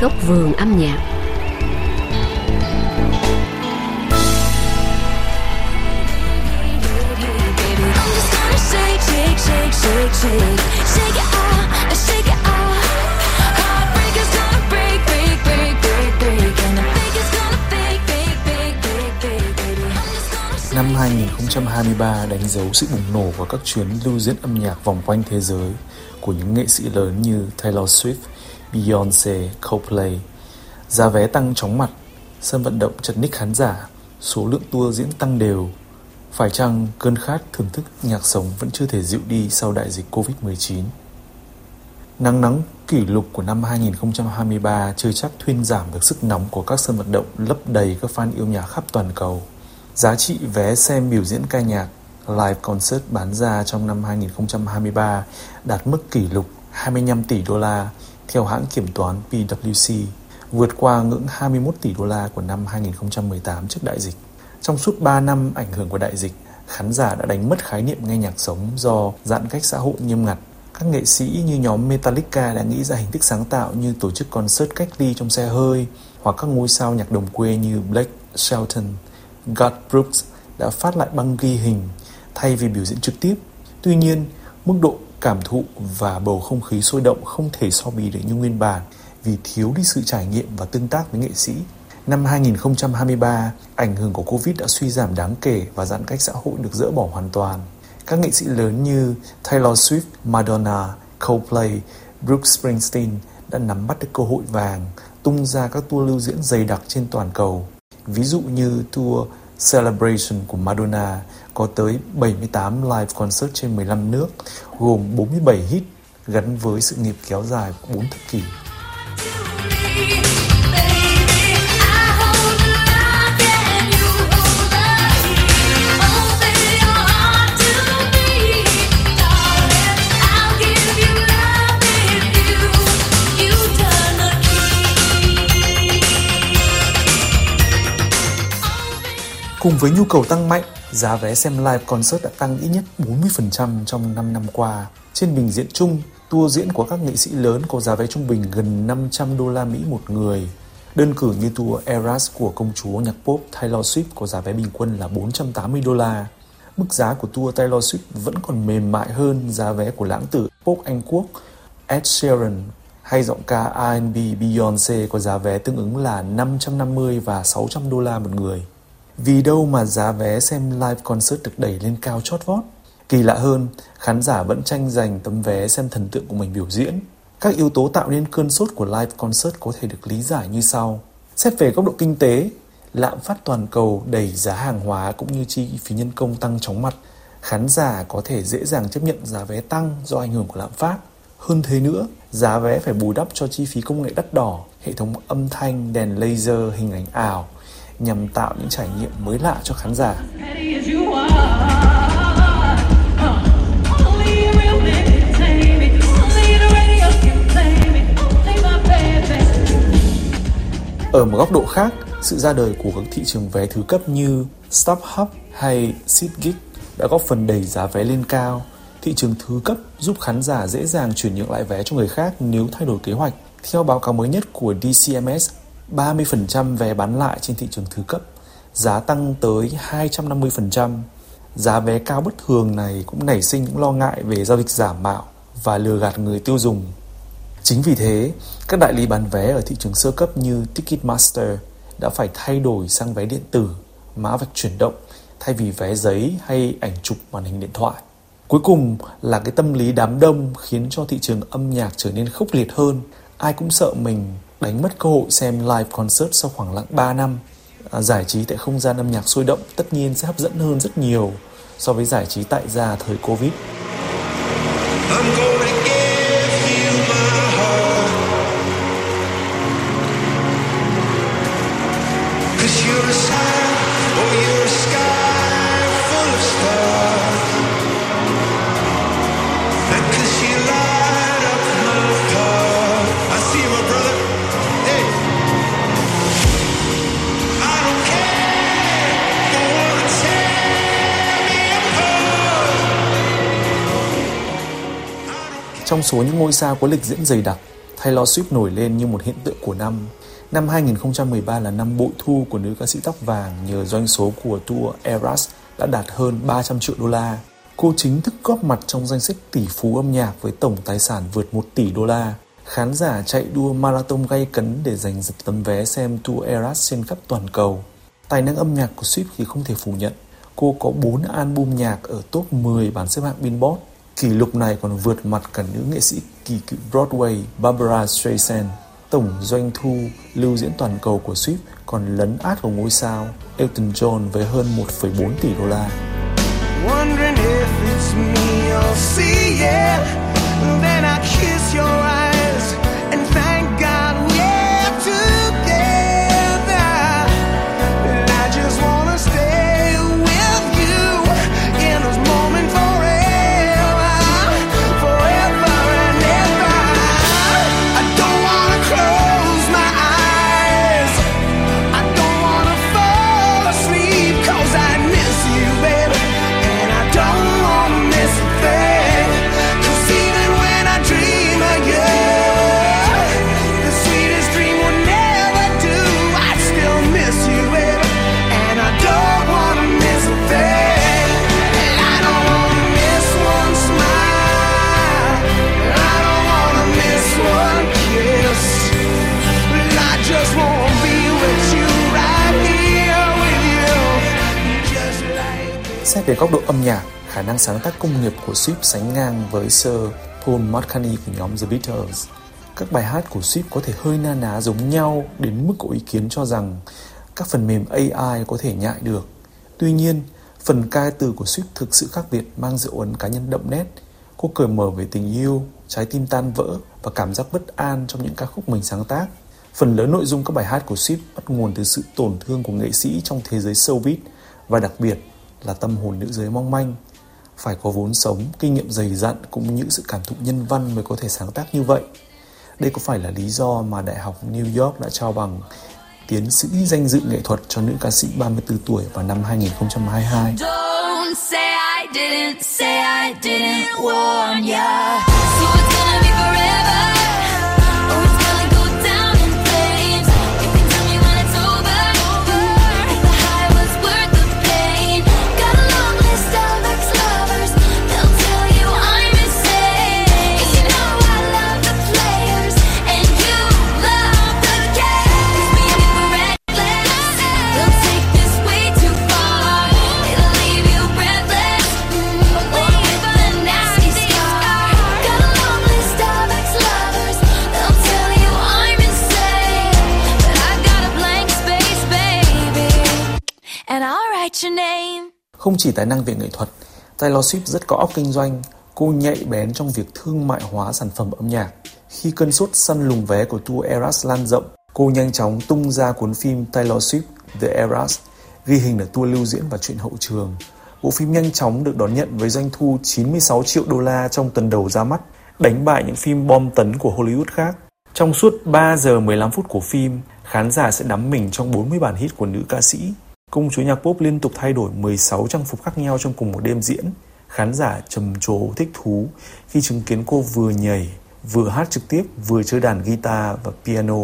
Góc vườn âm nhạc. Năm 2023 đánh dấu sự bùng nổ của các chuyến lưu diễn âm nhạc vòng quanh thế giới của những nghệ sĩ lớn như Taylor Swift, Beyoncé, Coldplay. Giá vé tăng chóng mặt, sân vận động chật ních khán giả, số lượng tour diễn tăng đều. Phải chăng cơn khát thưởng thức nhạc sống vẫn chưa thể dịu đi sau đại dịch Covid-19? Nắng nắng kỷ lục của năm 2023 chưa chắc thuyên giảm được sức nóng của các sân vận động lấp đầy các fan yêu nhạc khắp toàn cầu. Giá trị vé xem biểu diễn ca nhạc live concert bán ra trong năm 2023 đạt mức kỷ lục 25 tỷ đô la theo hãng kiểm toán PwC, vượt qua ngưỡng 21 tỷ đô la của năm 2018 trước đại dịch. Trong suốt 3 năm ảnh hưởng của đại dịch, khán giả đã đánh mất khái niệm nghe nhạc sống do giãn cách xã hội nghiêm ngặt. Các nghệ sĩ như nhóm Metallica đã nghĩ ra hình thức sáng tạo như tổ chức concert cách ly trong xe hơi hoặc các ngôi sao nhạc đồng quê như Blake Shelton, god Brooks đã phát lại băng ghi hình thay vì biểu diễn trực tiếp. Tuy nhiên, mức độ cảm thụ và bầu không khí sôi động không thể so bì được như nguyên bản vì thiếu đi sự trải nghiệm và tương tác với nghệ sĩ. Năm 2023, ảnh hưởng của Covid đã suy giảm đáng kể và giãn cách xã hội được dỡ bỏ hoàn toàn. Các nghệ sĩ lớn như Taylor Swift, Madonna, Coldplay, Bruce Springsteen đã nắm bắt được cơ hội vàng, tung ra các tour lưu diễn dày đặc trên toàn cầu. Ví dụ như tour Celebration của Madonna có tới 78 live concert trên 15 nước, gồm 47 hit gắn với sự nghiệp kéo dài 4 thập kỷ. Cùng với nhu cầu tăng mạnh, giá vé xem live concert đã tăng ít nhất 40% trong 5 năm qua. Trên bình diện chung, tour diễn của các nghệ sĩ lớn có giá vé trung bình gần 500 đô la Mỹ một người. Đơn cử như tour Eras của công chúa nhạc pop Taylor Swift có giá vé bình quân là 480 đô la. Mức giá của tour Taylor Swift vẫn còn mềm mại hơn giá vé của lãng tử pop Anh Quốc Ed Sheeran hay giọng ca R&B Beyoncé có giá vé tương ứng là 550 và 600 đô la một người. Vì đâu mà giá vé xem live concert được đẩy lên cao chót vót. Kỳ lạ hơn, khán giả vẫn tranh giành tấm vé xem thần tượng của mình biểu diễn. Các yếu tố tạo nên cơn sốt của live concert có thể được lý giải như sau. Xét về góc độ kinh tế, lạm phát toàn cầu đẩy giá hàng hóa cũng như chi phí nhân công tăng chóng mặt. Khán giả có thể dễ dàng chấp nhận giá vé tăng do ảnh hưởng của lạm phát. Hơn thế nữa, giá vé phải bù đắp cho chi phí công nghệ đắt đỏ, hệ thống âm thanh, đèn laser, hình ảnh ảo, nhằm tạo những trải nghiệm mới lạ cho khán giả. Ở một góc độ khác, sự ra đời của các thị trường vé thứ cấp như StubHub hay SeatGeek đã góp phần đẩy giá vé lên cao. Thị trường thứ cấp giúp khán giả dễ dàng chuyển nhượng lại vé cho người khác nếu thay đổi kế hoạch. Theo báo cáo mới nhất của DCMS, 30% vé bán lại trên thị trường thứ cấp, giá tăng tới 250%. Giá vé cao bất thường này cũng nảy sinh những lo ngại về giao dịch giả mạo và lừa gạt người tiêu dùng. Chính vì thế, các đại lý bán vé ở thị trường sơ cấp như Ticketmaster đã phải thay đổi sang vé điện tử, mã vạch chuyển động thay vì vé giấy hay ảnh chụp màn hình điện thoại. Cuối cùng là cái tâm lý đám đông khiến cho thị trường âm nhạc trở nên khốc liệt hơn. Ai cũng sợ mình đánh mất cơ hội xem live concert sau khoảng lặng 3 năm. À, giải trí tại không gian âm nhạc sôi động tất nhiên sẽ hấp dẫn hơn rất nhiều so với giải trí tại gia thời Covid. Trong số những ngôi sao có lịch diễn dày đặc, Taylor Swift nổi lên như một hiện tượng của năm. Năm 2013 là năm bội thu của nữ ca sĩ tóc vàng nhờ doanh số của tour Eras đã đạt hơn 300 triệu đô la. Cô chính thức góp mặt trong danh sách tỷ phú âm nhạc với tổng tài sản vượt 1 tỷ đô la. Khán giả chạy đua marathon gay cấn để giành giật tấm vé xem tour Eras trên khắp toàn cầu. Tài năng âm nhạc của Swift thì không thể phủ nhận. Cô có 4 album nhạc ở top 10 bảng xếp hạng Billboard. Kỷ lục này còn vượt mặt cả nữ nghệ sĩ kỳ cựu Broadway Barbara Streisand. Tổng doanh thu lưu diễn toàn cầu của Swift còn lấn át của ngôi sao Elton John với hơn 1,4 tỷ đô la. Wondering if it's me you'll see, yeah. Then I kiss your eyes. Xét về góc độ âm nhạc, khả năng sáng tác công nghiệp của Swift sánh ngang với Sir Paul McCartney của nhóm The Beatles. Các bài hát của Swift có thể hơi na ná giống nhau đến mức có ý kiến cho rằng các phần mềm AI có thể nhại được. Tuy nhiên, phần ca từ của Swift thực sự khác biệt mang dấu ấn cá nhân đậm nét. Cô cởi mở về tình yêu, trái tim tan vỡ và cảm giác bất an trong những ca khúc mình sáng tác. Phần lớn nội dung các bài hát của Swift bắt nguồn từ sự tổn thương của nghệ sĩ trong thế giới showbiz và đặc biệt là tâm hồn nữ giới mong manh phải có vốn sống kinh nghiệm dày dặn cũng như sự cảm thụ nhân văn mới có thể sáng tác như vậy đây có phải là lý do mà Đại học New York đã trao bằng tiến sĩ danh dự nghệ thuật cho nữ ca sĩ 34 tuổi vào năm 2022. Don't say I didn't, say I didn't warn ya. Không chỉ tài năng về nghệ thuật, Taylor Swift rất có óc kinh doanh, cô nhạy bén trong việc thương mại hóa sản phẩm âm nhạc. Khi cơn sốt săn lùng vé của tour Eras lan rộng, cô nhanh chóng tung ra cuốn phim Taylor Swift The Eras, ghi hình ở tour lưu diễn và chuyện hậu trường. Bộ phim nhanh chóng được đón nhận với doanh thu 96 triệu đô la trong tuần đầu ra mắt, đánh bại những phim bom tấn của Hollywood khác. Trong suốt 3 giờ 15 phút của phim, khán giả sẽ đắm mình trong 40 bản hit của nữ ca sĩ, Công chúa nhạc pop liên tục thay đổi 16 trang phục khác nhau trong cùng một đêm diễn. Khán giả trầm trồ thích thú khi chứng kiến cô vừa nhảy, vừa hát trực tiếp, vừa chơi đàn guitar và piano.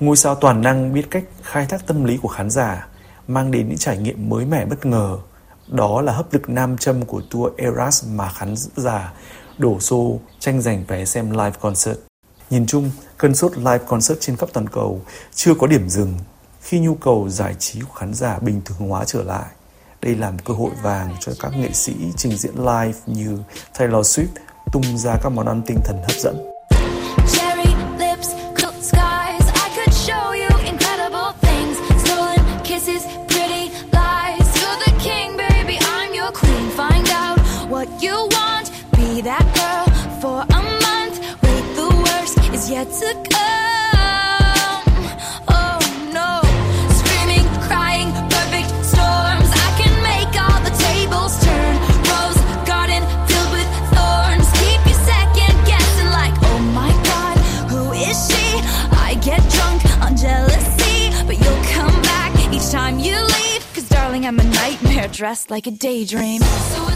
Ngôi sao toàn năng biết cách khai thác tâm lý của khán giả, mang đến những trải nghiệm mới mẻ bất ngờ. Đó là hấp lực nam châm của tour Eras mà khán giả đổ xô tranh giành vé xem live concert. Nhìn chung, cơn sốt live concert trên khắp toàn cầu chưa có điểm dừng khi nhu cầu giải trí của khán giả bình thường hóa trở lại. Đây là một cơ hội vàng cho các nghệ sĩ trình diễn live như Taylor Swift tung ra các món ăn tinh thần hấp dẫn. to come. Dressed like a daydream. So